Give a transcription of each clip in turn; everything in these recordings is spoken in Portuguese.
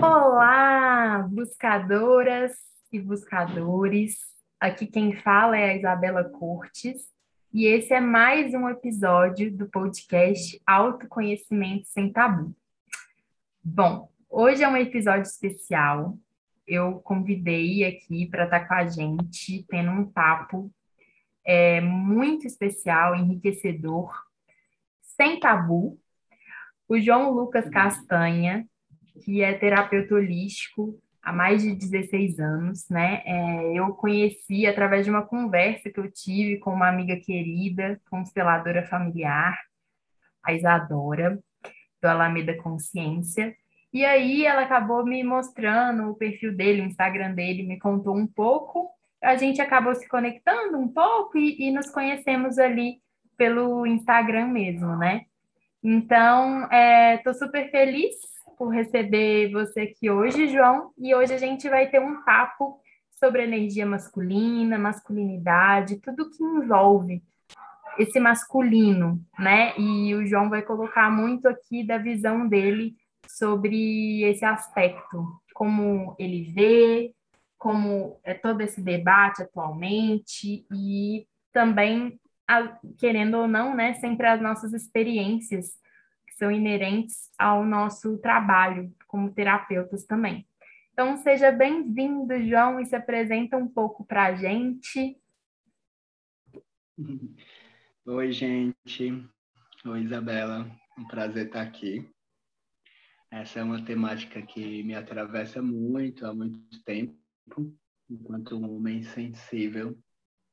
Olá, buscadoras e buscadores. Aqui quem fala é a Isabela Cortes e esse é mais um episódio do podcast Autoconhecimento Sem Tabu. Bom, hoje é um episódio especial. Eu convidei aqui para estar com a gente, tendo um papo é, muito especial, enriquecedor, sem tabu, o João Lucas Castanha, que é terapeuta holístico há mais de 16 anos, né? É, eu conheci através de uma conversa que eu tive com uma amiga querida, consteladora familiar, a Isadora, do Alameda Consciência. E aí ela acabou me mostrando o perfil dele, o Instagram dele, me contou um pouco. A gente acabou se conectando um pouco e, e nos conhecemos ali pelo Instagram mesmo, né? Então, estou é, super feliz por receber você aqui hoje, João, e hoje a gente vai ter um papo sobre energia masculina, masculinidade, tudo que envolve esse masculino, né? E o João vai colocar muito aqui da visão dele sobre esse aspecto, como ele vê, como é todo esse debate atualmente e também querendo ou não, né, sempre as nossas experiências são inerentes ao nosso trabalho como terapeutas também. Então, seja bem-vindo, João, e se apresenta um pouco para a gente. Oi, gente. Oi, Isabela. Um prazer estar aqui. Essa é uma temática que me atravessa muito há muito tempo, enquanto um homem sensível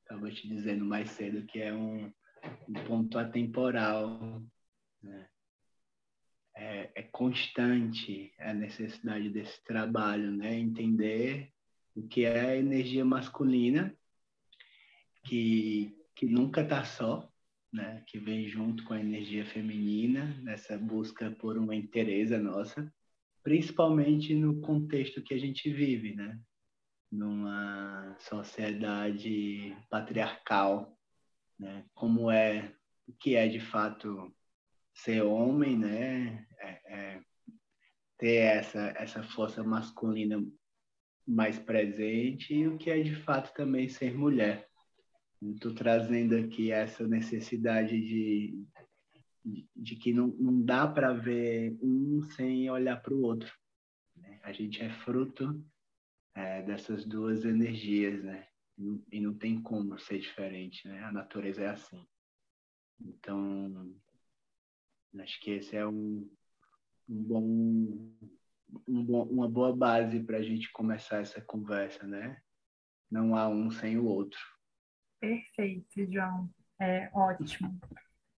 estava te dizendo mais cedo que é um, um ponto atemporal, né? É, é, constante a necessidade desse trabalho, né? Entender o que é a energia masculina, que, que nunca está só, né? Que vem junto com a energia feminina nessa busca por uma inteireza nossa, principalmente no contexto que a gente vive, né? numa sociedade patriarcal, né? Como é o que é de fato ser homem, né? É, é ter essa essa força masculina mais presente e o que é de fato também ser mulher. Estou trazendo aqui essa necessidade de, de, de que não, não dá para ver um sem olhar para o outro. Né? A gente é fruto é, dessas duas energias, né? E não tem como ser diferente, né? A natureza é assim. Então, acho que esse é um, um bom, um uma boa base para a gente começar essa conversa, né? Não há um sem o outro. Perfeito, João. É ótimo.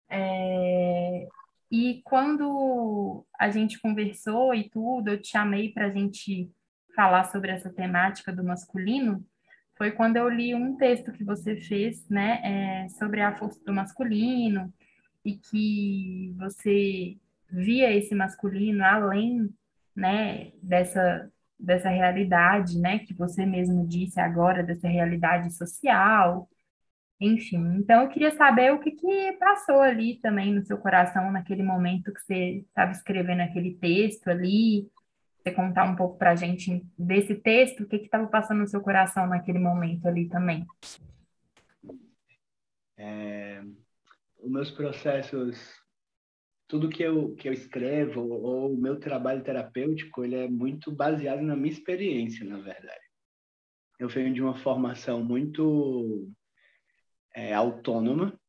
É... E quando a gente conversou e tudo, eu te chamei para a gente falar sobre essa temática do masculino foi quando eu li um texto que você fez, né, é, sobre a força do masculino e que você via esse masculino além, né, dessa dessa realidade, né, que você mesmo disse agora dessa realidade social, enfim. Então eu queria saber o que que passou ali também no seu coração naquele momento que você estava escrevendo aquele texto ali, você contar um pouco para a gente desse texto, o que estava passando no seu coração naquele momento ali também. É, os meus processos, tudo que eu, que eu escrevo, ou o meu trabalho terapêutico, ele é muito baseado na minha experiência, na verdade. Eu venho de uma formação muito é, autônoma,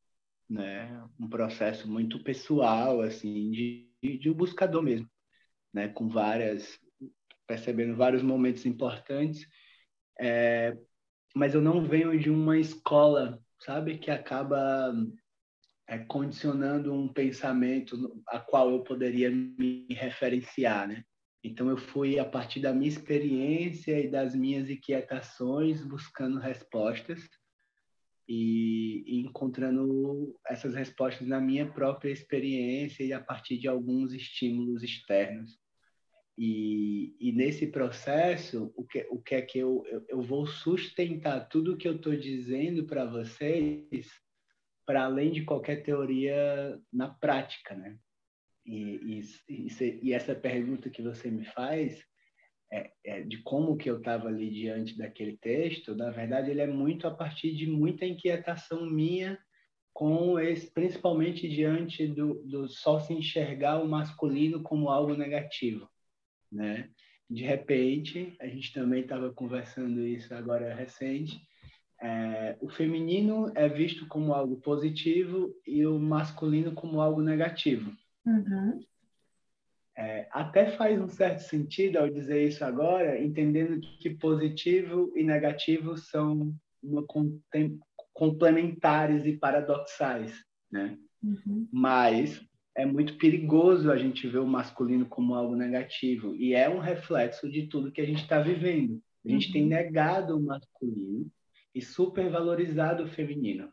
né? um processo muito pessoal, assim, de, de um buscador mesmo. Né, com várias percebendo vários momentos importantes, é, mas eu não venho de uma escola, sabe, que acaba é, condicionando um pensamento a qual eu poderia me referenciar, né? Então eu fui a partir da minha experiência e das minhas inquietações buscando respostas e, encontrando essas respostas na minha própria experiência e a partir de alguns estímulos externos. E, e nesse processo, o que, o que é que eu, eu, eu vou sustentar tudo que eu estou dizendo para vocês para além de qualquer teoria na prática, né? E, e, e, essa pergunta que você me faz é, é, de como que eu estava ali diante daquele texto, na verdade, ele é muito a partir de muita inquietação minha com esse, principalmente diante do, do só se enxergar o masculino como algo negativo, né? De repente, a gente também estava conversando isso agora recente, é, o feminino é visto como algo positivo e o masculino como algo negativo. Uhum. É, até faz um certo sentido ao dizer isso agora, entendendo que positivo e negativo são uma, complementares e paradoxais, né? Uhum. Mas é muito perigoso a gente ver o masculino como algo negativo e é um reflexo de tudo que a gente está vivendo. A gente uhum. tem negado o masculino e supervalorizado o feminino.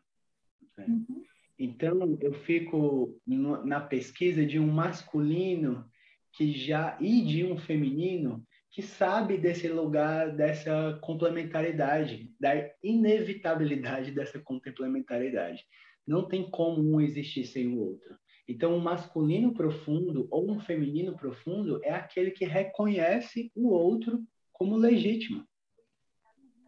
Né? Uhum. Então, eu fico na pesquisa de um masculino que já e de um feminino que sabe desse lugar, dessa complementaridade, da inevitabilidade dessa complementaridade. Não tem como um existir sem o outro. Então, um masculino profundo ou um feminino profundo é aquele que reconhece o outro como legítimo.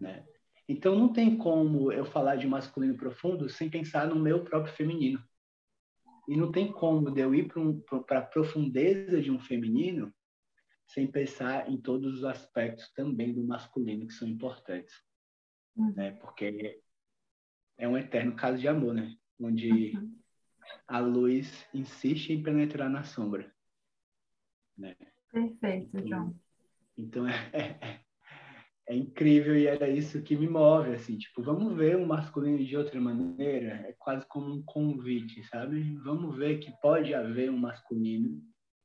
Né? Então, não tem como eu falar de masculino profundo sem pensar no meu próprio feminino. E não tem como eu ir para um, a profundeza de um feminino sem pensar em todos os aspectos também do masculino que são importantes. Uhum. Né? Porque é um eterno caso de amor, né? Onde uhum. a luz insiste em penetrar na sombra. Né? Perfeito, João. Então, é, é, é incrível e era isso que me move, assim, tipo, vamos ver o masculino de outra maneira, é quase como um convite, sabe? Vamos ver que pode haver um masculino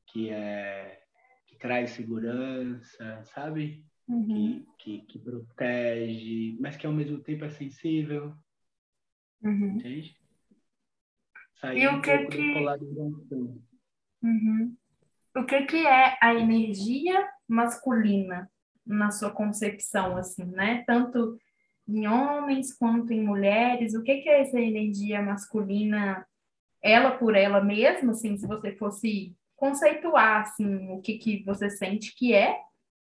que é que traz segurança, sabe? Uhum. Que, que, que, protege, mas que ao mesmo tempo é sensível, uhum. entende? Sair e o um que que... Uhum. O que que é a energia masculina? Na sua concepção, assim, né? Tanto em homens quanto em mulheres. O que, que é essa energia masculina, ela por ela mesma, assim, se você fosse conceituar, assim, o que, que você sente que é,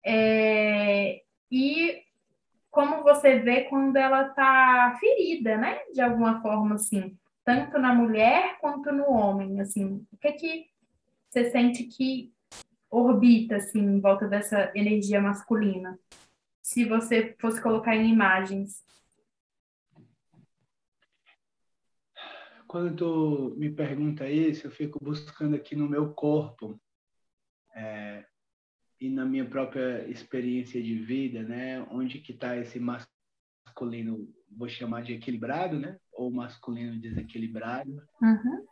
é e como você vê quando ela está ferida, né? De alguma forma, assim, tanto na mulher quanto no homem, assim, o que que você sente que orbita assim em volta dessa energia masculina? Se você fosse colocar em imagens. Quando tu me pergunta isso, eu fico buscando aqui no meu corpo é, e na minha própria experiência de vida, né? Onde que está esse masculino, vou chamar de equilibrado, né? Ou masculino desequilibrado. Uhum.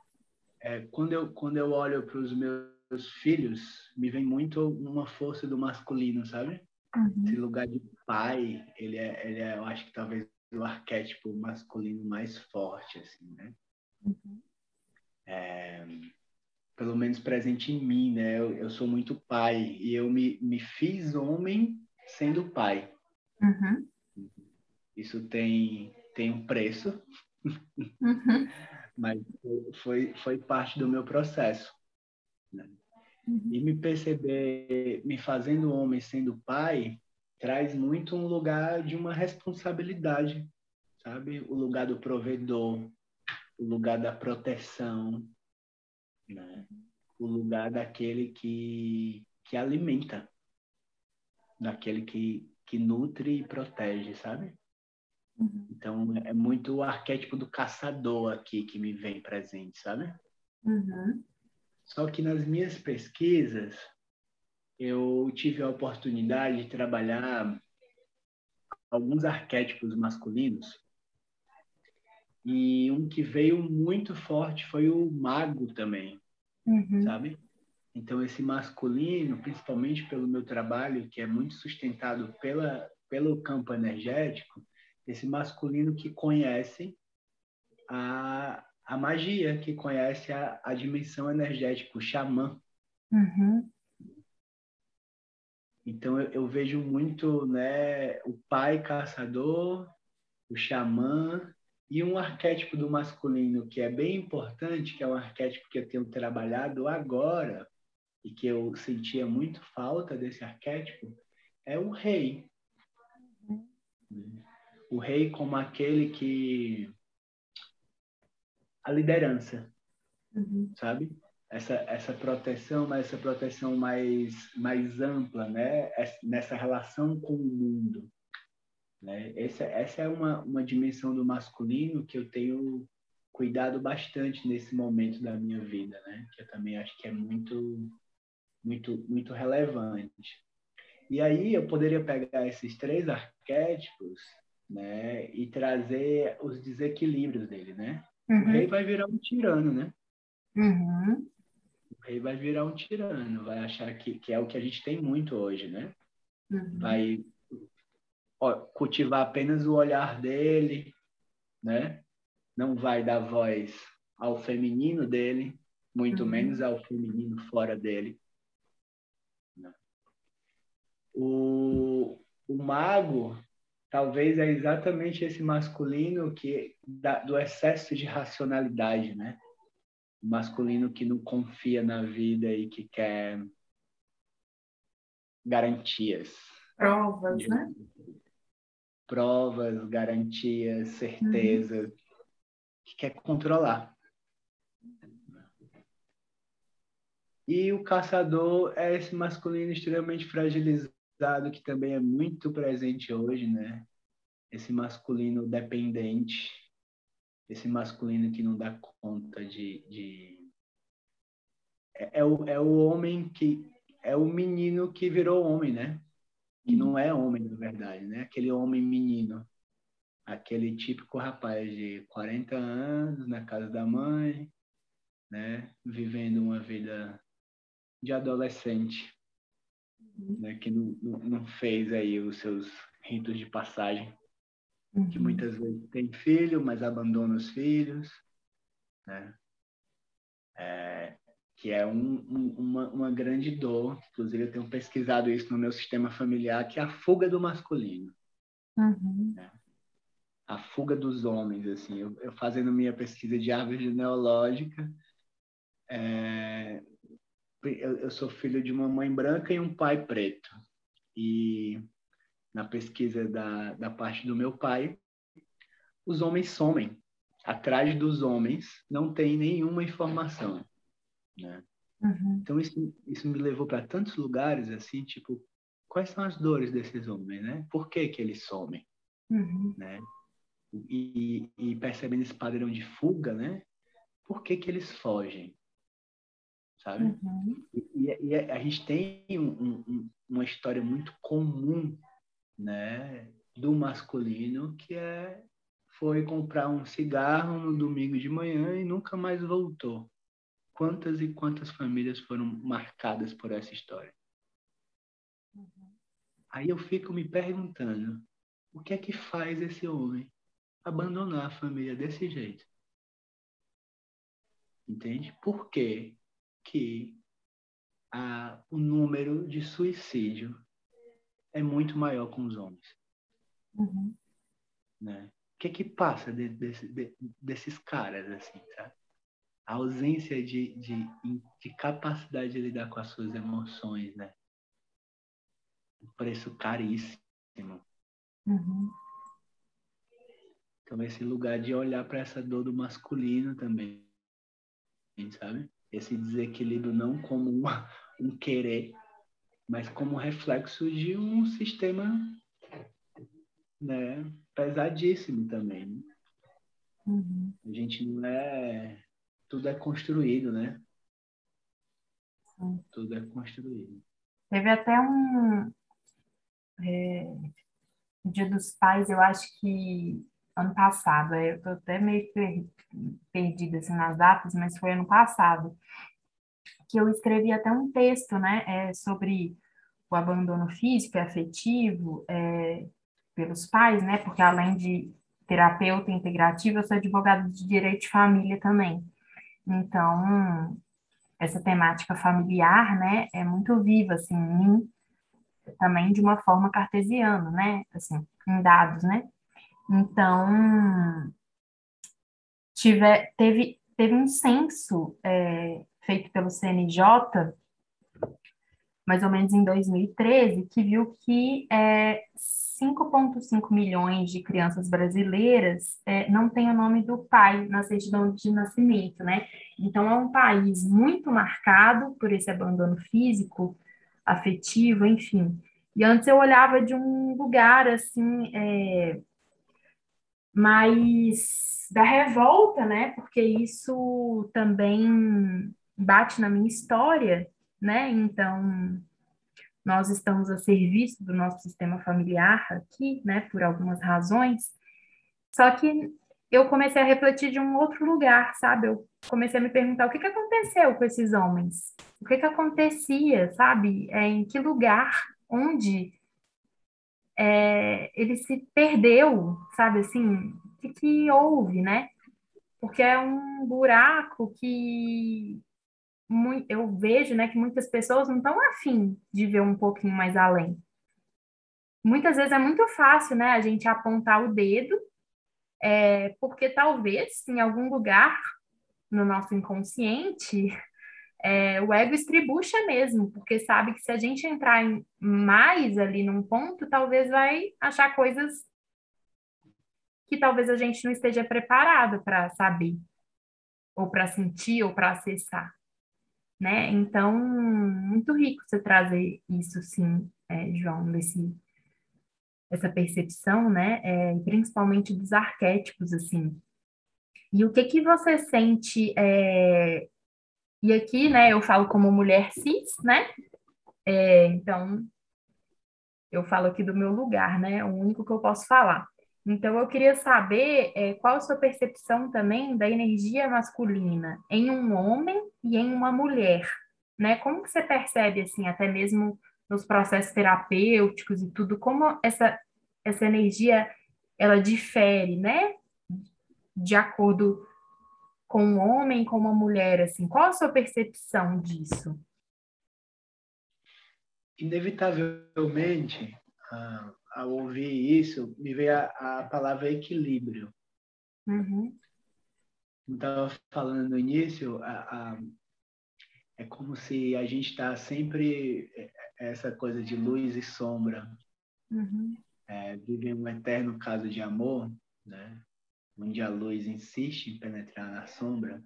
É, quando eu quando eu olho para os meus meus filhos, me vem muito uma força do masculino, sabe? Uhum. Esse lugar de pai, ele é, ele é, eu acho que talvez o arquétipo masculino mais forte, assim, né? Uhum. É, pelo menos presente em mim, né? Eu, eu, sou muito pai e eu me, me fiz homem sendo pai. Uhum. Isso tem, tem um preço, uhum. mas foi, foi parte do meu processo. Né? Uhum. E me perceber, me fazendo homem, sendo pai, traz muito um lugar de uma responsabilidade, sabe? O lugar do provedor, o lugar da proteção, né? O lugar daquele que, que alimenta, daquele que, que nutre e protege, sabe? Uhum. Então, é muito o arquétipo do caçador aqui que me vem presente, sabe? Uhum. Só que nas minhas pesquisas, eu tive a oportunidade de trabalhar alguns arquétipos masculinos. E um que veio muito forte foi o mago também, uhum. sabe? Então, esse masculino, principalmente pelo meu trabalho, que é muito sustentado pela, pelo campo energético, esse masculino que conhece a, a magia, que conhece a, a dimensão energética, o xamã. Uhum. Então eu, eu, vejo muito né, o pai caçador, o xamã e um arquétipo do masculino que é bem importante, que é um arquétipo que eu tenho trabalhado agora e que eu sentia muito falta desse arquétipo, é o rei. O rei como aquele que a liderança, uhum. sabe? Essa, essa proteção, mas essa proteção mais, mais ampla, né? Nessa relação com o mundo. Né? Essa, essa é uma, uma dimensão do masculino que eu tenho cuidado bastante nesse momento da minha vida, né? Que eu também acho que é muito, muito, muito relevante. E aí eu poderia pegar esses três arquétipos, né? E trazer os desequilíbrios dele, né? Uhum. O rei vai virar um tirano, né? Uhum. O rei vai virar um tirano, vai achar que, que é o que a gente tem muito hoje, né? Uhum. Vai ó, cultivar apenas o olhar dele, né? Não vai dar voz ao feminino dele, muito uhum. menos ao feminino fora dele. Né? O, o mago talvez é exatamente esse masculino que da, do excesso de racionalidade, né? O masculino que não confia na vida e que quer garantias. Provas, de, né? Provas, garantias, certeza, uhum. que quer controlar. E o caçador é esse masculino extremamente fragilizado que também é muito presente hoje, né? Esse masculino dependente, esse masculino que não dá conta de. de... É, é, o, é o homem que. É o menino que virou homem, né? Que não é homem, na verdade, né? Aquele homem menino. Aquele típico rapaz de 40 anos na casa da mãe, né? Vivendo uma vida de adolescente né, que não, não, fez aí os seus ritos de passagem, uhum. que muitas vezes tem filho, mas abandona os filhos, né? É, que é um, um, uma, uma grande dor. Inclusive, eu tenho pesquisado isso no meu sistema familiar, que é a fuga do masculino. Uhum. Né? A fuga dos homens, assim. Eu, eu fazendo minha pesquisa de árvore genealógica, é, eu, sou filho de uma mãe branca e um pai preto. E na pesquisa da, da parte do meu pai, os homens somem. Atrás dos homens não tem nenhuma informação, né? Uhum. Então isso, isso me levou para tantos lugares assim, tipo, quais são as dores desses homens, né? Por que que eles somem, uhum. né? E, e, percebendo esse padrão de fuga, né? Por que que eles fogem? Sabe? Uhum. E, e, a gente tem um, um, uma história muito comum, né, do masculino que é foi comprar um cigarro no domingo de manhã e nunca mais voltou. Quantas e quantas famílias foram marcadas por essa história? Uhum. Aí eu fico me perguntando, o que é que faz esse homem abandonar a família desse jeito? Entende? Por quê? Que a, o número de suicídio é muito maior com os homens. Uhum. Né? O que que passa de, de, de, desses caras, assim, sabe? A ausência de, de, de capacidade de lidar com as suas emoções, né? Um preço caríssimo. Uhum. Então, esse lugar de olhar para essa dor do masculino também, sabe? Esse desequilíbrio não como um, um querer, mas como reflexo de um sistema né, pesadíssimo também. Né? Uhum. A gente não é. Tudo é construído, né? Sim. Tudo é construído. Teve até um. É, Dia dos Pais, eu acho que ano passado, eu tô até meio perdida assim, nas datas, mas foi ano passado, que eu escrevi até um texto, né, é, sobre o abandono físico e afetivo é, pelos pais, né, porque além de terapeuta integrativa, eu sou advogada de direito de família também. Então, essa temática familiar, né, é muito viva, assim, em mim, também de uma forma cartesiana, né, assim, em dados, né. Então, tive, teve, teve um censo é, feito pelo CNJ mais ou menos em 2013, que viu que é, 5,5 milhões de crianças brasileiras é, não têm o nome do pai na certidão de nascimento, né? Então, é um país muito marcado por esse abandono físico, afetivo, enfim. E antes eu olhava de um lugar, assim, é, mais da revolta, né? Porque isso também bate na minha história, né? Então, nós estamos a serviço do nosso sistema familiar aqui, né, por algumas razões. Só que eu comecei a refletir de um outro lugar, sabe? Eu comecei a me perguntar o que, que aconteceu com esses homens? O que, que acontecia, sabe? É, em que lugar, onde é, ele se perdeu, sabe? Assim, o que, que houve, né? Porque é um buraco que eu vejo né, que muitas pessoas não estão afim de ver um pouquinho mais além. Muitas vezes é muito fácil né, a gente apontar o dedo, é, porque talvez em algum lugar no nosso inconsciente é, o ego estribucha mesmo, porque sabe que se a gente entrar em mais ali num ponto, talvez vai achar coisas que talvez a gente não esteja preparado para saber, ou para sentir, ou para acessar né? Então, muito rico você trazer isso, sim, é, João, desse, essa percepção, né? É, principalmente dos arquétipos, assim. E o que que você sente? É... E aqui, né? Eu falo como mulher cis, né? É, então, eu falo aqui do meu lugar, né? É o único que eu posso falar. Então, eu queria saber é, qual a sua percepção também da energia masculina em um homem e em uma mulher, né? Como que você percebe, assim, até mesmo nos processos terapêuticos e tudo, como essa, essa energia, ela difere, né? De acordo com um homem com uma mulher, assim. Qual a sua percepção disso? Inevitavelmente, ah, ao ouvir isso, me veio a, a palavra equilíbrio. Uhum. Como estava falando no início, a, a, é como se a gente está sempre é, é, essa coisa de luz e sombra. Uhum. É, vive um eterno caso de amor, né? Onde a luz insiste em penetrar na sombra.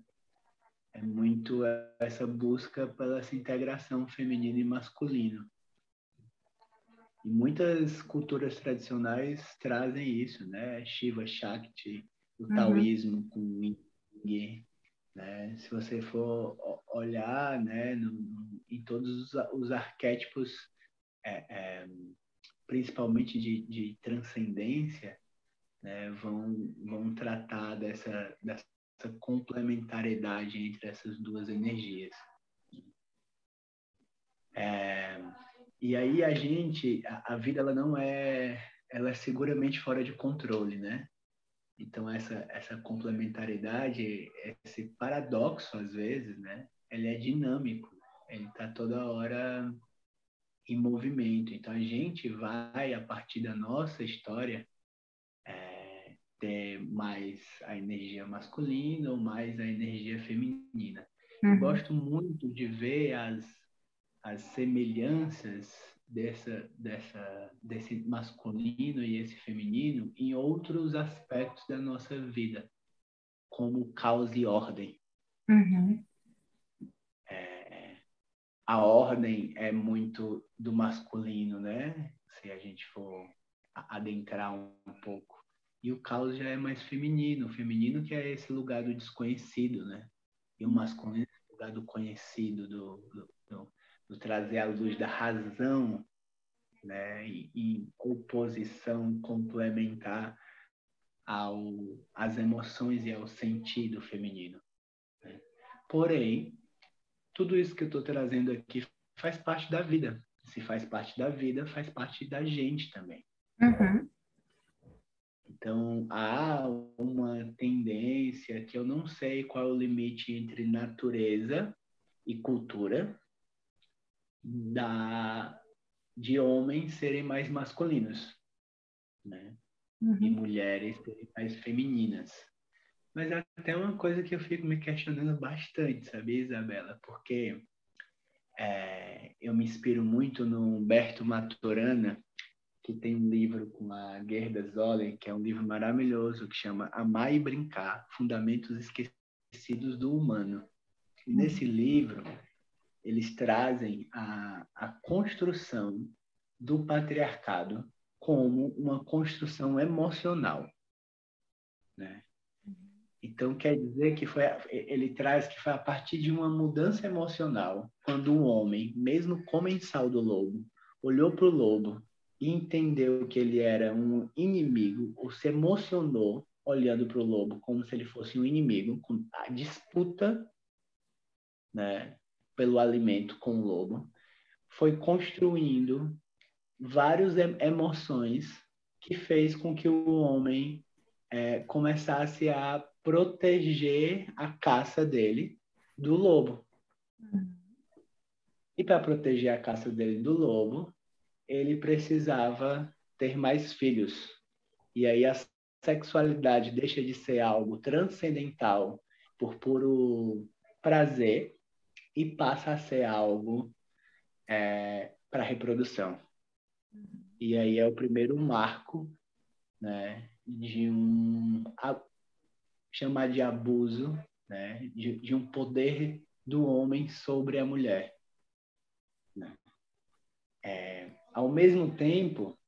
É muito essa busca pela essa integração feminino e masculino. E muitas culturas tradicionais trazem isso, né? Shiva Shakti, o uhum. taoísmo com Ying, né? Se você for olhar, né, no, no, em todos os, os arquétipos, é, é, principalmente de, de transcendência, né, vão, vão tratar dessa, dessa complementariedade entre essas duas energias. É, e aí a gente, a, a, vida ela não é, ela é seguramente fora de controle, né? Então essa essa complementariedade, esse paradoxo às vezes, né? Ele é dinâmico, ele está toda hora em movimento. Então a gente vai a partir da nossa história ter mais a energia masculina ou mais a energia feminina. Uhum. Eu gosto muito de ver as as semelhanças dessa, dessa, desse masculino e esse feminino em outros aspectos da nossa vida, como caos e ordem. Uhum. É, a ordem é muito do masculino, né? Se a gente for adentrar um pouco. E o caos já é mais feminino, o feminino que é esse lugar do desconhecido, né? E o masculino é o lugar do conhecido, do, do, do do trazer a luz da razão, né, em oposição complementar ao às emoções e ao sentido feminino. Né? Porém, tudo isso que eu estou trazendo aqui faz parte da vida. Se faz parte da vida, faz parte da gente também. Uhum. Então, há uma tendência que eu não sei qual é o limite entre natureza e cultura, da de homens serem mais masculinos, né? Uhum. E mulheres serem mais femininas. Mas é até uma coisa que eu fico me questionando bastante, sabe, Isabela? Porque é, eu eu me inspiro muito no Humberto Maturana, que tem um livro com a Gerda Zoller, que é um livro maravilhoso, que chama Amar e Brincar, Fundamentos Esquecidos do Humano. E nesse livro, eles trazem a, a construção do patriarcado como uma construção emocional. Né? Então, quer dizer que foi, ele traz que foi a partir de uma mudança emocional, quando um homem, mesmo comensal do lobo, olhou para o lobo entendeu que ele era um inimigo, ou se emocionou olhando para o lobo como se ele fosse um inimigo, com a disputa né, pelo alimento com o lobo, foi construindo várias emoções que fez com que o homem é, começasse a proteger a caça dele do lobo. Uhum. E para proteger a caça dele do lobo, ele precisava ter mais filhos. E aí a sexualidade deixa de ser algo transcendental por puro prazer e passa a ser algo é, para reprodução. E aí é o primeiro marco né, de um chamar de abuso, né, de, de um poder do homem sobre a mulher. Né? É, ao mesmo tempo,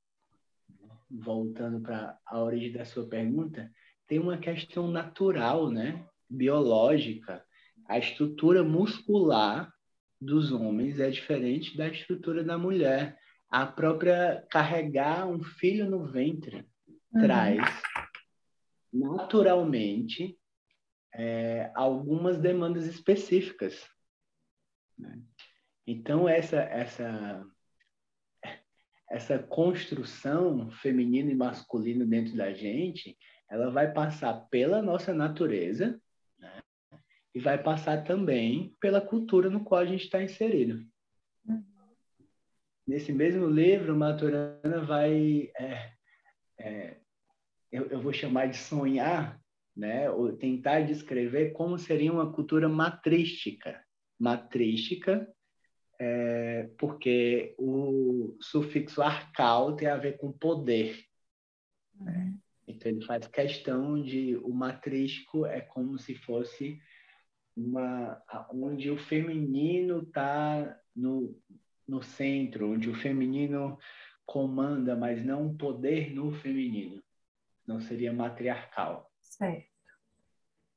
voltando para a origem da sua pergunta, tem uma questão natural, né, biológica. A estrutura muscular dos homens é diferente da estrutura da mulher. A própria carregar um filho no ventre uhum. traz naturalmente é, algumas demandas específicas. Né? Então essa essa essa construção feminino e masculino dentro da gente, ela vai passar pela nossa natureza né? e vai passar também pela cultura no qual a gente está inserido. Uhum. Nesse mesmo livro, Maturana vai é, é, eu, eu vou chamar de sonhar, né? ou tentar descrever como seria uma cultura matrística. Matrística, é, porque o sufixo arcal tem a ver com poder. Né? Então, ele faz questão de. O matrístico é como se fosse uma. onde o feminino está no, no centro, onde o feminino comanda, mas não o poder no feminino não seria matriarcal. Certo.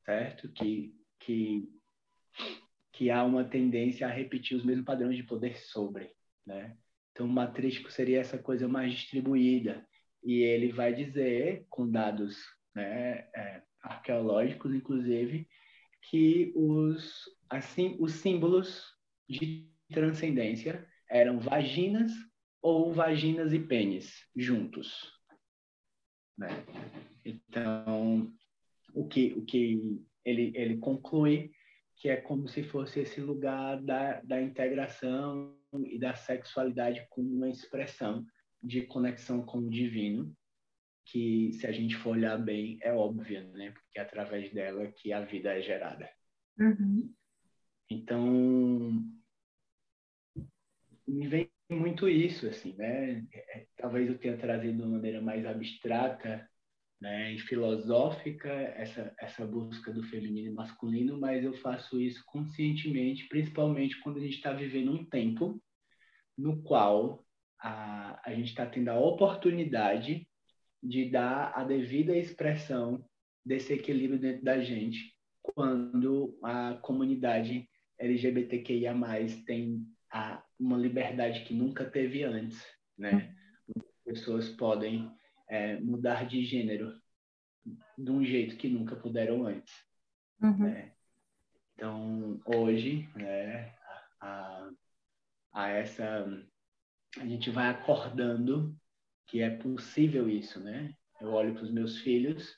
Certo? Que, que, que há uma tendência a repetir os mesmos padrões de poder sobre, né? Então, o matrístico seria essa coisa mais distribuída. E ele vai dizer, com dados né, é, arqueológicos, inclusive, que os, assim, os símbolos de transcendência eram vaginas ou vaginas e pênis juntos. Né? Então, o que, o que ele, ele conclui que é como se fosse esse lugar da, da integração e da sexualidade como uma expressão de conexão com o divino, que se a gente for olhar bem é óbvia, né? Porque é através dela que a vida é gerada. Uhum. Então, me vem muito isso, assim, né? É, talvez eu tenha trazido de uma maneira mais abstrata né, e filosófica essa, essa busca do feminino e masculino, mas eu faço isso conscientemente, principalmente quando a gente está vivendo um tempo no qual a, a gente está tendo a oportunidade de dar a devida expressão desse equilíbrio dentro da gente, quando a comunidade LGBTQIA+, tem a, uma liberdade que nunca teve antes, né? Pessoas podem é, mudar de gênero de um jeito que nunca puderam antes. Uhum. Né? Então, hoje, né, a, a essa a gente vai acordando que é possível isso, né? Eu olho para os meus filhos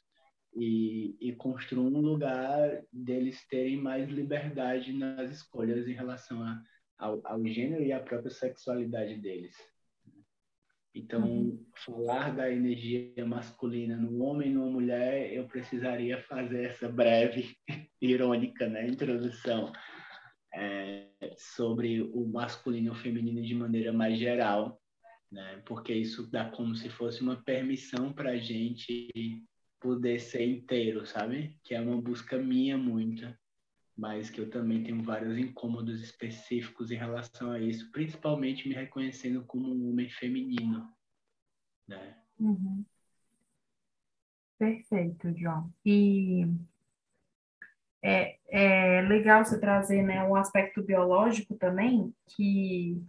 e, e construo um lugar deles terem mais liberdade nas escolhas em relação a ao, ao gênero e à própria sexualidade deles. Então, uhum. falar da energia masculina no homem e numa mulher, eu precisaria fazer essa breve, irônica, né, introdução. é, sobre o masculino e o feminino de maneira mais geral, né? Porque isso dá como se fosse uma permissão para a gente poder ser inteiro, sabe? Que é uma busca minha muito, mas que eu também tenho vários incômodos específicos em relação a isso, principalmente me reconhecendo como um homem feminino, né? Uhum. Perfeito, João. E é, é legal você trazer né, um aspecto biológico também, que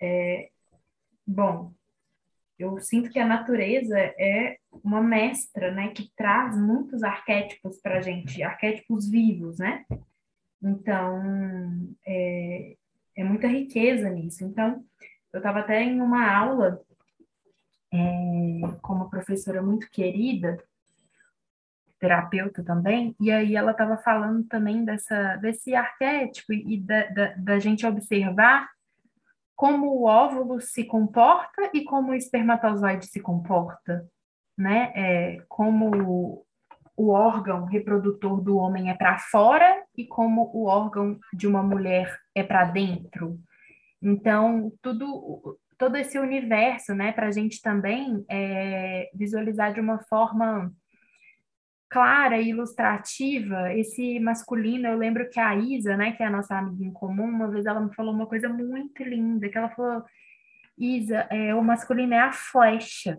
é, bom, eu sinto que a natureza é uma mestra, né, que traz muitos arquétipos para a gente, arquétipos vivos, né? Então, é, é muita riqueza nisso. Então, eu estava até em uma aula é, com uma professora muito querida, terapeuta também, e aí ela estava falando também dessa, desse arquétipo e da, da, da, gente observar como o óvulo se comporta e como o espermatozoide se comporta, né? É, como o órgão reprodutor do homem é para fora e como o órgão de uma mulher é para dentro. Então, tudo todo esse universo, né, para a gente também é, visualizar de uma forma clara e ilustrativa esse masculino. Eu lembro que a Isa, né, que é a nossa amiga em comum, uma vez ela me falou uma coisa muito linda, que ela falou, Isa, é, o masculino é a flecha.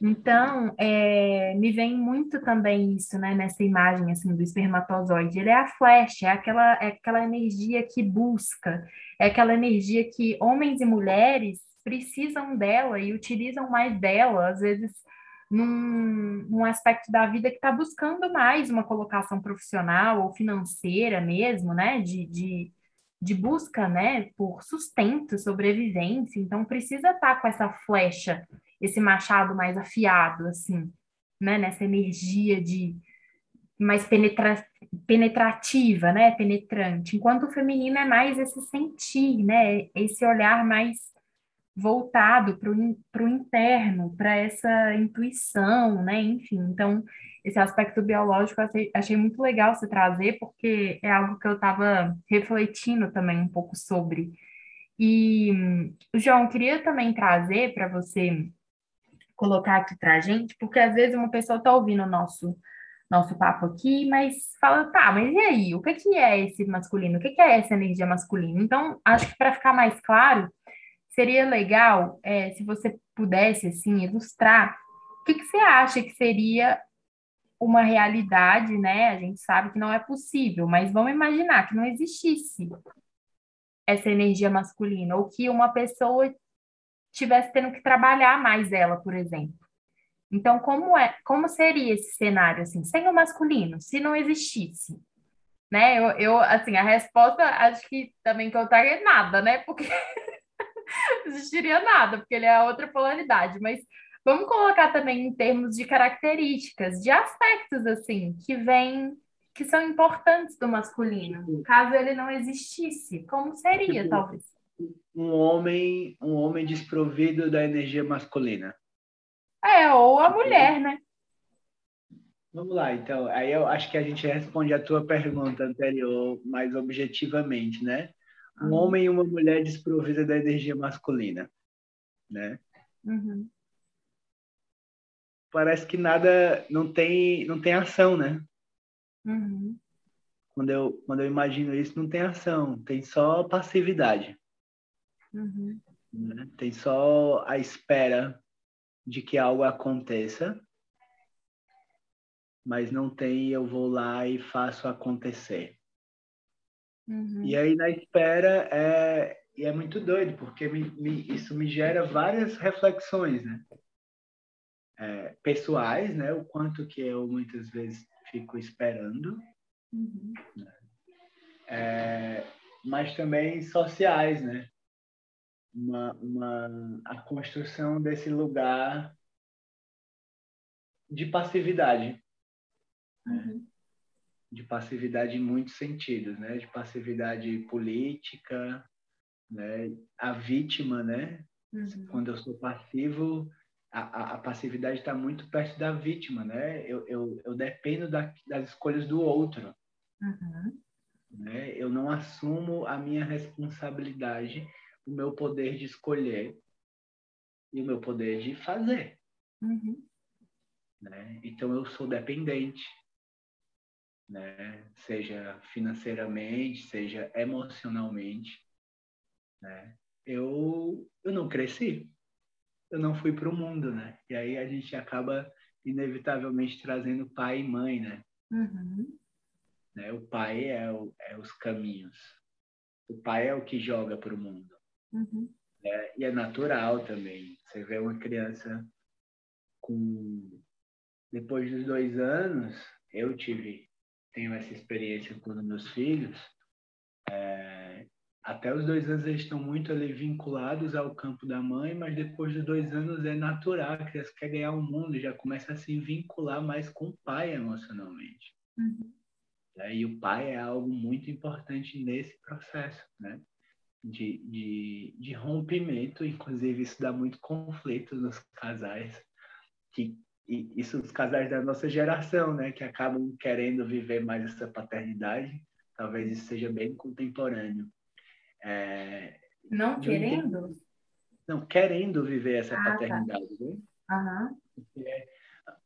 Então, é, me vem muito também isso, né, nessa imagem, assim, do espermatozoide. Ele é a flecha, é aquela, é aquela energia que busca, é aquela energia que homens e mulheres precisam dela e utilizam mais dela, às vezes num, num aspecto da vida que está buscando mais uma colocação profissional ou financeira mesmo, né, de, de, de busca, né, por sustento, sobrevivência. Então, precisa estar tá com essa flecha esse machado mais afiado, assim, né? Nessa energia de mais penetra penetrativa, né? Penetrante. Enquanto o feminino é mais esse sentir, né? Esse olhar mais voltado para o interno, para essa intuição, né? Enfim, então esse aspecto biológico achei, achei muito legal você trazer, porque é algo que eu estava refletindo também um pouco sobre. E, João, queria também trazer para você colocar aqui para a gente, porque às vezes uma pessoa está ouvindo o nosso, nosso papo aqui, mas fala, tá, mas e aí? O que, que é esse masculino? O que, que é essa energia masculina? Então, acho que para ficar mais claro, seria legal é, se você pudesse, assim, ilustrar o que, que você acha que seria uma realidade, né? A gente sabe que não é possível, mas vamos imaginar que não existisse essa energia masculina, ou que uma pessoa tivesse tendo que trabalhar mais ela, por exemplo. Então, como é, como seria esse cenário assim, sem o masculino, se não existisse? Né? Eu, eu assim, a resposta acho que também que eu trago é nada, né? Porque existiria nada, porque ele é outra polaridade, mas vamos colocar também em termos de características, de aspectos assim, que vêm que são importantes do masculino, caso ele não existisse, como seria, tipo, talvez? um homem, um homem desprovido da energia masculina. É, ou a mulher, né? Vamos lá, então. Aí eu acho que a gente responde a tua pergunta anterior mais objetivamente, né? Um homem e uma mulher desprovida da energia masculina, né? Uhum. Parece que nada, não tem, não tem ação, né? Uhum. Quando eu, quando eu imagino isso, não tem ação, tem só passividade. Uhum. Né? Tem só a espera de que algo aconteça, mas não tem eu vou lá e faço acontecer. Uhum. E aí na espera é e é muito doido porque me, me, isso me gera várias reflexões, né? É, pessoais, né? O quanto que eu muitas vezes fico esperando, uhum. né? é, mas também sociais, né? uma, uma, a construção desse lugar de passividade. Uhum. De passividade em muitos sentidos, né? De passividade política, né? A vítima, né? Uhum. Quando eu sou passivo, a, a, a passividade está muito perto da vítima, né? Eu, eu, eu dependo da, das escolhas do outro. Uhum. né? Eu não assumo a minha responsabilidade, o meu poder de escolher e o meu poder de fazer. Uhum. Né? Então eu sou dependente, né? Seja financeiramente, seja emocionalmente, né? Eu eu não cresci, eu não fui para o mundo, né? E aí a gente acaba inevitavelmente trazendo pai e mãe, né? Uhum. né? O pai é, o, é os caminhos, o pai é o que joga para o mundo. Uhum. Né? E é natural também. Você vê uma criança com depois dos dois anos, eu tive tenho essa experiência com os meus filhos. É, até os dois anos eles estão muito ali vinculados ao campo da mãe, mas depois dos dois anos é natural, a criança quer ganhar o mundo, já começa a se vincular mais com o pai emocionalmente. Uhum. É, e o pai é algo muito importante nesse processo, né? De, de, de rompimento, inclusive isso dá muito conflito nos casais, que e isso os casais da nossa geração, né, que acabam querendo viver mais essa paternidade, talvez isso seja bem contemporâneo. É, não querendo? Não, querendo viver essa ah, tá. paternidade. Tá. Né? Uhum. Porque,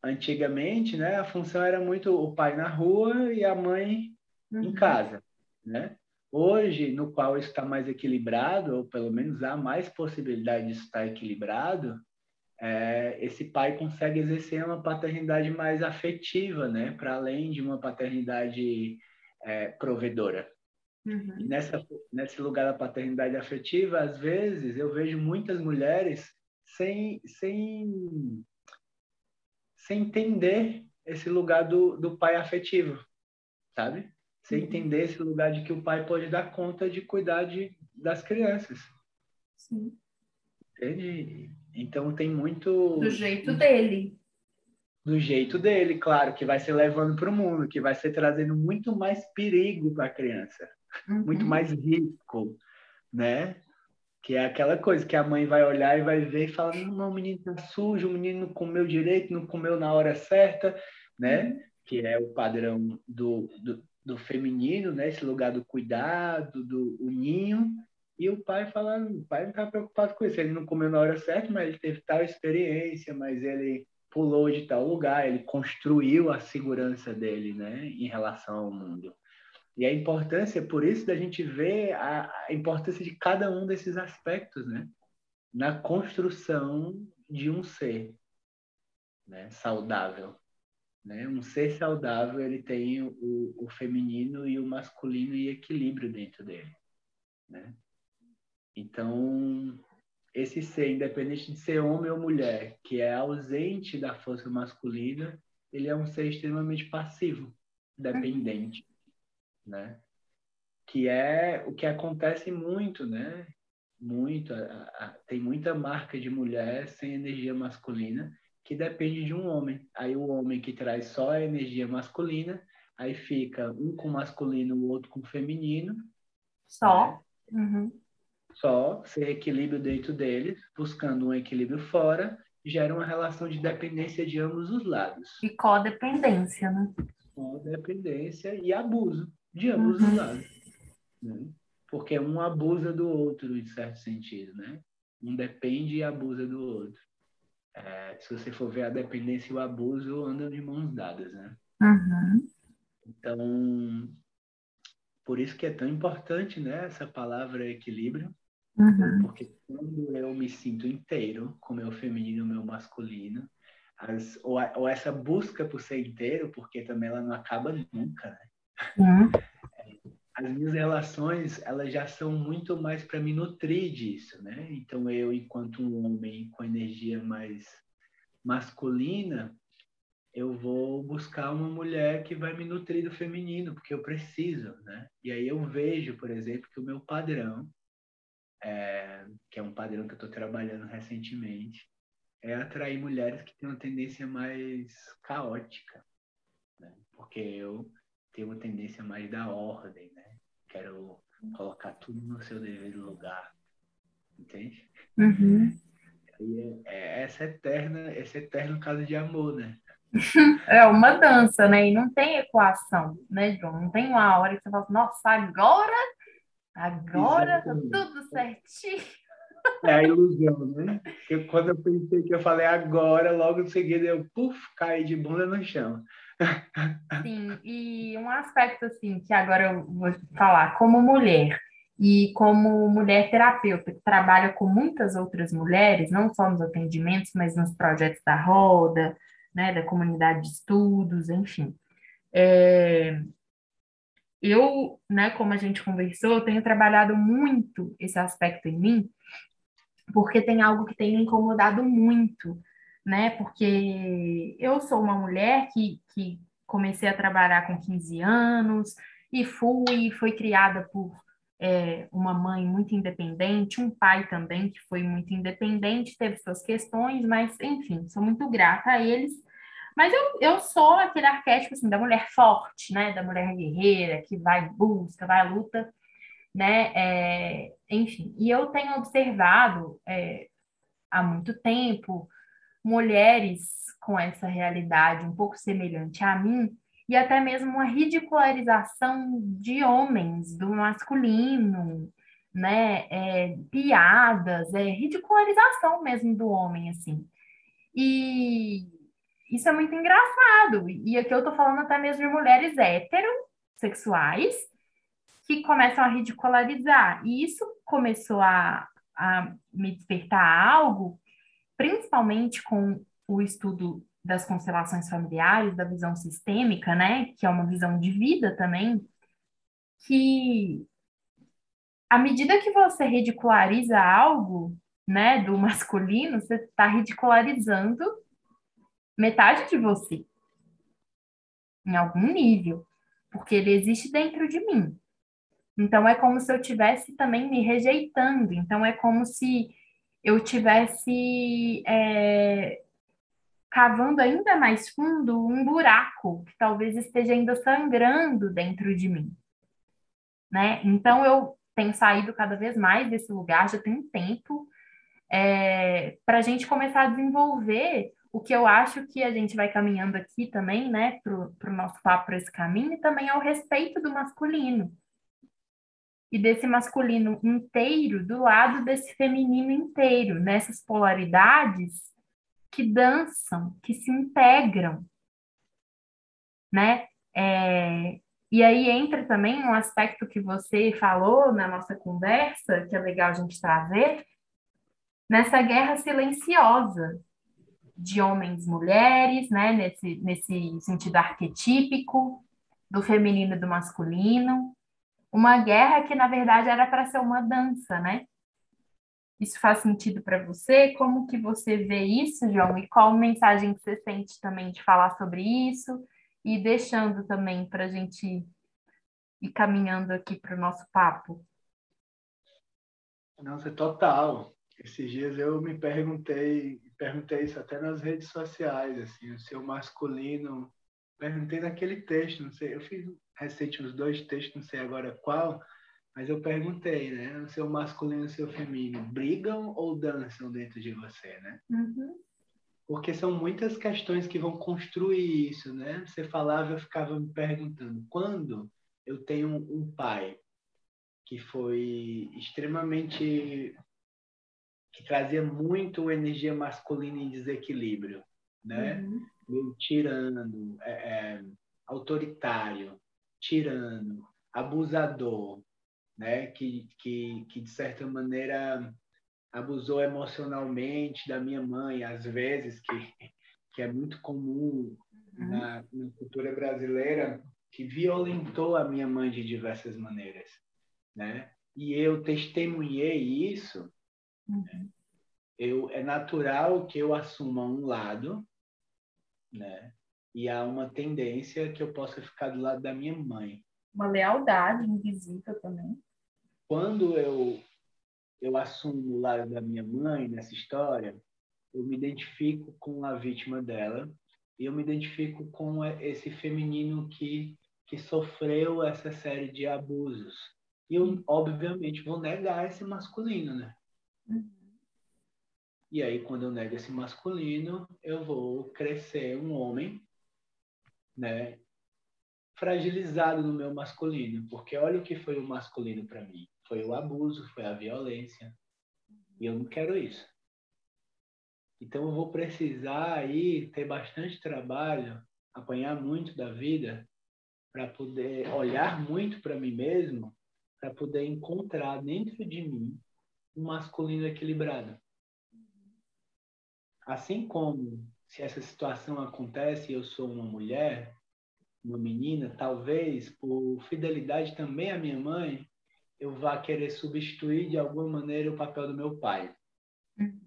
antigamente, né, a função era muito o pai na rua e a mãe uhum. em casa, né? Hoje, no qual está mais equilibrado, ou pelo menos há mais possibilidade de estar equilibrado, é, esse pai consegue exercer uma paternidade mais afetiva, né? Para além de uma paternidade é, provedora. Uhum. Nessa, nesse lugar da paternidade afetiva, às vezes eu vejo muitas mulheres sem, sem, sem entender esse lugar do, do pai afetivo, sabe? Sem uhum. entender esse lugar de que o pai pode dar conta de cuidar de, das crianças. Sim. Entende? Então tem muito. Do jeito dele. Do jeito dele, claro, que vai ser levando para o mundo, que vai ser trazendo muito mais perigo para a criança, uhum. muito mais risco, né? Que é aquela coisa que a mãe vai olhar e vai ver e falar: não, o menino tá sujo, o menino não comeu direito, não comeu na hora certa, né? Uhum. Que é o padrão do, do, do feminino, né? Esse lugar do cuidado, do ninho. E o pai falando, o pai não estava preocupado com isso. Ele não comeu na hora certa, mas ele teve tal experiência, mas ele pulou de tal lugar, ele construiu a segurança dele, né, em relação ao mundo. E a importância, por isso, da gente ver a, a importância de cada um desses aspectos, né, na construção de um ser, né, saudável. Né? Um ser saudável, ele tem o, o feminino e o masculino em equilíbrio dentro dele, né? Então, esse ser, independente de ser homem ou mulher, que é ausente da força masculina, ele é um ser extremamente passivo, dependente, uhum. né? Que é o que acontece muito, né? Muito, a, a, tem muita marca de mulher sem energia masculina que depende de um homem. Aí o homem que traz só a energia masculina, aí fica um com masculino, o outro com feminino. Só. Né? Uhum só sem equilíbrio dentro deles, buscando um equilíbrio fora, gera uma relação de dependência de ambos os lados. E codependência, né? Codependência e abuso de ambos uhum. os lados. Né? Porque um abusa do outro, em certo sentido, né? Um depende e abusa do outro. É, se você for ver a dependência e o abuso andam de mãos dadas, né? Uhum. Então, por isso que é tão importante, né, essa palavra equilíbrio, Uhum. Porque quando eu me sinto inteiro com o meu feminino o meu masculino, as, ou, ou, essa busca por ser inteiro, porque também ela não acaba nunca, né? Uhum. As minhas relações, elas já são muito mais para me nutrir disso, né? Então eu, enquanto um homem com energia mais masculina, eu vou buscar uma mulher que vai me nutrir do feminino, porque eu preciso, né? E aí eu vejo, por exemplo, que o meu padrão é, que é um padrão que eu estou trabalhando recentemente, é atrair mulheres que têm uma tendência mais caótica, né? porque eu tenho uma tendência mais da ordem, né? Quero colocar tudo no seu devido lugar, entende? Uhum. E é, é essa eterna, esse eterno caso de amor, né? é uma dança, né? E não tem equação, né, João? Não tem uma hora que você fala, nossa, agora, agora tá tudo certinho. É a ilusão, né? Porque quando eu pensei que eu falei agora, logo em seguida eu, puf, caí de bunda no chão. Sim, e um aspecto assim que agora eu vou falar, como mulher e como mulher terapeuta que trabalha com muitas outras mulheres, não só nos atendimentos, mas nos projetos da roda, né, da comunidade de estudos, enfim. É, eu, né, como a gente conversou, tenho trabalhado muito esse aspecto em mim, porque tem algo que tem me incomodado muito, né? Porque eu sou uma mulher que, que comecei a trabalhar com 15 anos e fui, foi criada por é, uma mãe muito independente, um pai também que foi muito independente, teve suas questões, mas enfim, sou muito grata a eles. Mas eu, eu sou aquele arquétipo assim, da mulher forte, né? Da mulher guerreira, que vai busca, vai à luta, né? É, enfim, e eu tenho observado é, há muito tempo mulheres com essa realidade um pouco semelhante a mim, e até mesmo uma ridicularização de homens, do masculino, né? É, piadas, é ridicularização mesmo do homem, assim. E isso é muito engraçado. E aqui eu tô falando até mesmo de mulheres heterossexuais que começam a ridicularizar. E isso começou a, a me despertar algo, principalmente com o estudo das constelações familiares, da visão sistêmica, né, que é uma visão de vida também, que à medida que você ridiculariza algo, né, do masculino, você está ridicularizando metade de você, em algum nível, porque ele existe dentro de mim. Então é como se eu tivesse também me rejeitando. Então é como se eu tivesse é, cavando ainda mais fundo um buraco que talvez esteja ainda sangrando dentro de mim, né? Então eu tenho saído cada vez mais desse lugar, já tem um tempo, é, para a gente começar a desenvolver o que eu acho que a gente vai caminhando aqui também, né, para o nosso papo, para esse caminho, também ao respeito do masculino. E desse masculino inteiro do lado desse feminino inteiro, nessas polaridades que dançam, que se integram, né? É, e aí entra também um aspecto que você falou na nossa conversa, que é legal a gente trazer, nessa guerra silenciosa de homens e mulheres, né? Nesse, nesse sentido arquetípico do feminino e do masculino. Uma guerra que, na verdade, era para ser uma dança, né? Isso faz sentido para você? Como que você vê isso, João? E qual mensagem que você sente também de falar sobre isso? E deixando também para a gente ir caminhando aqui para o nosso papo. Nossa, total. Esses dias eu me perguntei, perguntei isso até nas redes sociais, assim, o seu masculino, perguntei naquele texto, não sei, eu fiz recente uns dois textos, não sei agora qual, mas eu perguntei, né? O seu masculino e o seu feminino brigam ou dançam dentro de você, né? Uhum. Porque são muitas questões que vão construir isso, né? Você falava, eu ficava me perguntando, quando eu tenho um pai que foi extremamente que trazia muito energia masculina em desequilíbrio, né? Uhum. Meio tirano, é, é, autoritário, tirano, abusador, né? Que, que, que de certa maneira abusou emocionalmente da minha mãe, às vezes, que, que é muito comum uhum. na, na cultura brasileira, que violentou a minha mãe de diversas maneiras, né? E eu testemunhei isso. Uhum. Eu, é natural que eu assuma um lado, né? E há uma tendência que eu possa ficar do lado da minha mãe. Uma lealdade invisível também quando eu eu assumo o lado da minha mãe nessa história, eu me identifico com a vítima dela e eu me identifico com esse feminino que que sofreu essa série de abusos. E eu, obviamente, vou negar esse masculino, né? Uhum. E aí, quando eu nego esse masculino, eu vou crescer um homem, né? Fragilizado no meu masculino, porque olha o que foi o masculino para mim: foi o abuso, foi a violência, e eu não quero isso. Então, eu vou precisar aí ter bastante trabalho, apanhar muito da vida, para poder olhar muito para mim mesmo, para poder encontrar dentro de mim um masculino equilibrado. Assim como se essa situação acontece e eu sou uma mulher, uma menina, talvez por fidelidade também à minha mãe, eu vá querer substituir de alguma maneira o papel do meu pai. Uhum.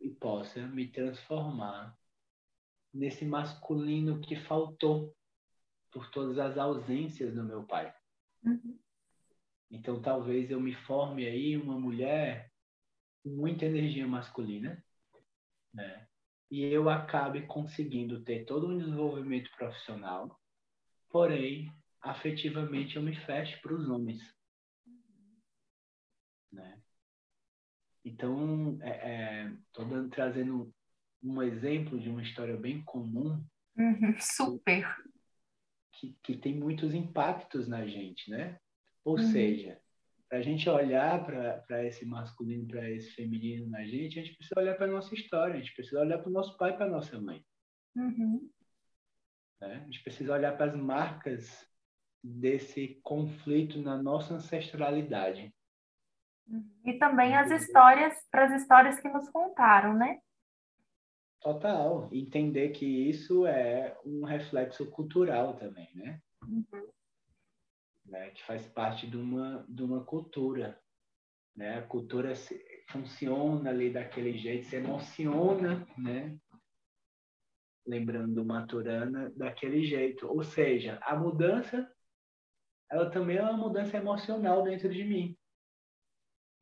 E possa me transformar nesse masculino que faltou por todas as ausências do meu pai. Uhum. Então talvez eu me forme aí uma mulher com muita energia masculina, né? E eu acabe conseguindo ter todo um desenvolvimento profissional, porém, afetivamente eu me fecho para os homens, né? Então, estou é, é, trazendo um exemplo de uma história bem comum. Uhum, super. Que, que tem muitos impactos na gente, né? Ou uhum. seja, para a gente olhar para esse masculino, para esse feminino na gente, a gente precisa olhar para a nossa história, a gente precisa olhar para o nosso pai para a nossa mãe. Uhum. Né? A gente precisa olhar para as marcas desse conflito na nossa ancestralidade. Uhum. E também as histórias, para as histórias que nos contaram, né? Total. Entender que isso é um reflexo cultural também, né? Uhum né, que faz parte de uma, de uma cultura. Né? A cultura funciona ali daquele jeito, se emociona, né? lembrando do Maturana, daquele jeito. Ou seja, a mudança, ela também é uma mudança emocional dentro de mim.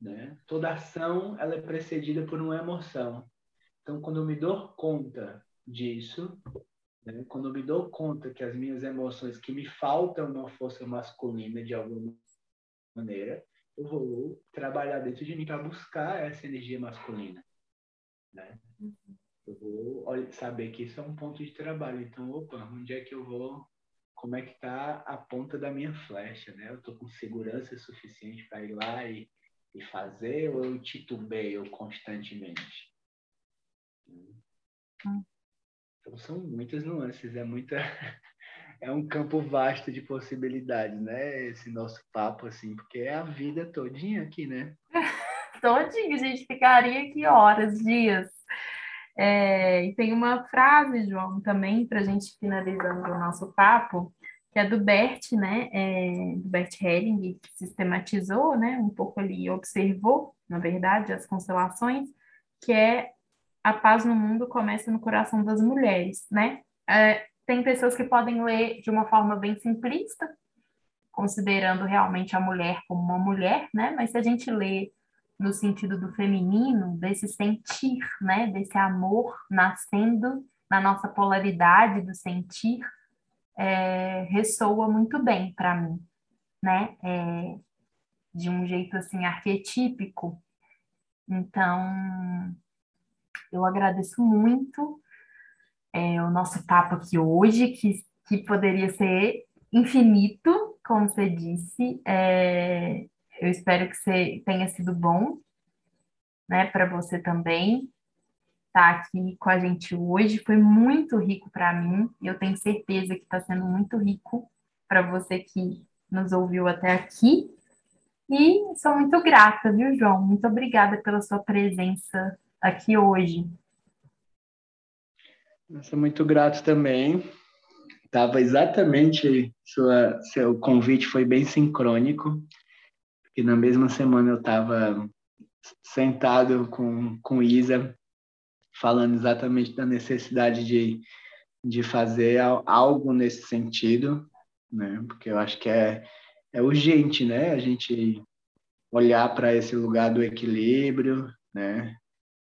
Né? Toda ação ela é precedida por uma emoção. Então, quando eu me dou conta disso, né? Quando eu me dou conta que as minhas emoções, que me faltam uma força masculina de alguma maneira, eu vou trabalhar dentro de mim para buscar essa energia masculina. Né? Eu vou saber que isso é um ponto de trabalho. Então, opa, onde é que eu vou? Como é que está a ponta da minha flecha? Né? Eu estou com segurança suficiente para ir lá e, e fazer ou eu titubeio constantemente? Hum. Então são muitas nuances, é muita é um campo vasto de possibilidades, né? Esse nosso papo assim, porque é a vida todinha aqui, né? todinha, a gente ficaria aqui horas, dias. É, e tem uma frase, João, também, para a gente finalizando o nosso papo, que é do Bert, né? É, do Bert Helling, que sistematizou, né? Um pouco ali, observou, na verdade, as constelações, que é a paz no mundo começa no coração das mulheres, né? É, tem pessoas que podem ler de uma forma bem simplista, considerando realmente a mulher como uma mulher, né? Mas se a gente lê no sentido do feminino, desse sentir, né? Desse amor nascendo na nossa polaridade do sentir, é, ressoa muito bem para mim, né? É, de um jeito assim arquetípico. Então, eu agradeço muito é, o nosso papo aqui hoje, que, que poderia ser infinito, como você disse. É, eu espero que você tenha sido bom, né, para você também estar tá aqui com a gente hoje. Foi muito rico para mim e eu tenho certeza que está sendo muito rico para você que nos ouviu até aqui. E sou muito grata, viu, João? Muito obrigada pela sua presença aqui hoje. Eu sou muito grato também. Tava exatamente sua seu convite foi bem sincrônico, porque na mesma semana eu estava sentado com com Isa falando exatamente da necessidade de de fazer algo nesse sentido, né? Porque eu acho que é é urgente, né? A gente olhar para esse lugar do equilíbrio, né?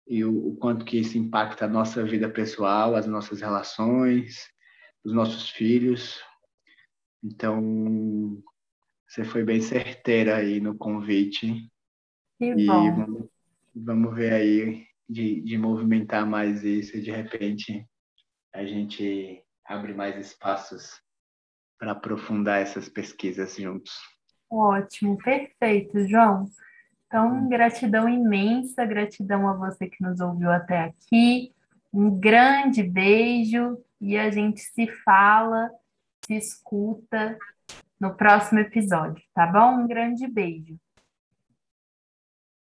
E o, o, quanto que isso impacta a nossa vida pessoal, as nossas relações, os nossos filhos. Então, você foi bem certeira aí no convite. Que e bom. Vamos, vamos ver aí de, de movimentar mais isso, de repente a gente abre mais espaços para aprofundar essas pesquisas juntos. Ótimo, perfeito, João. Então, gratidão imensa, gratidão a você que nos ouviu até aqui. Um grande beijo e a gente se fala, se escuta no próximo episódio, tá bom? Um grande beijo.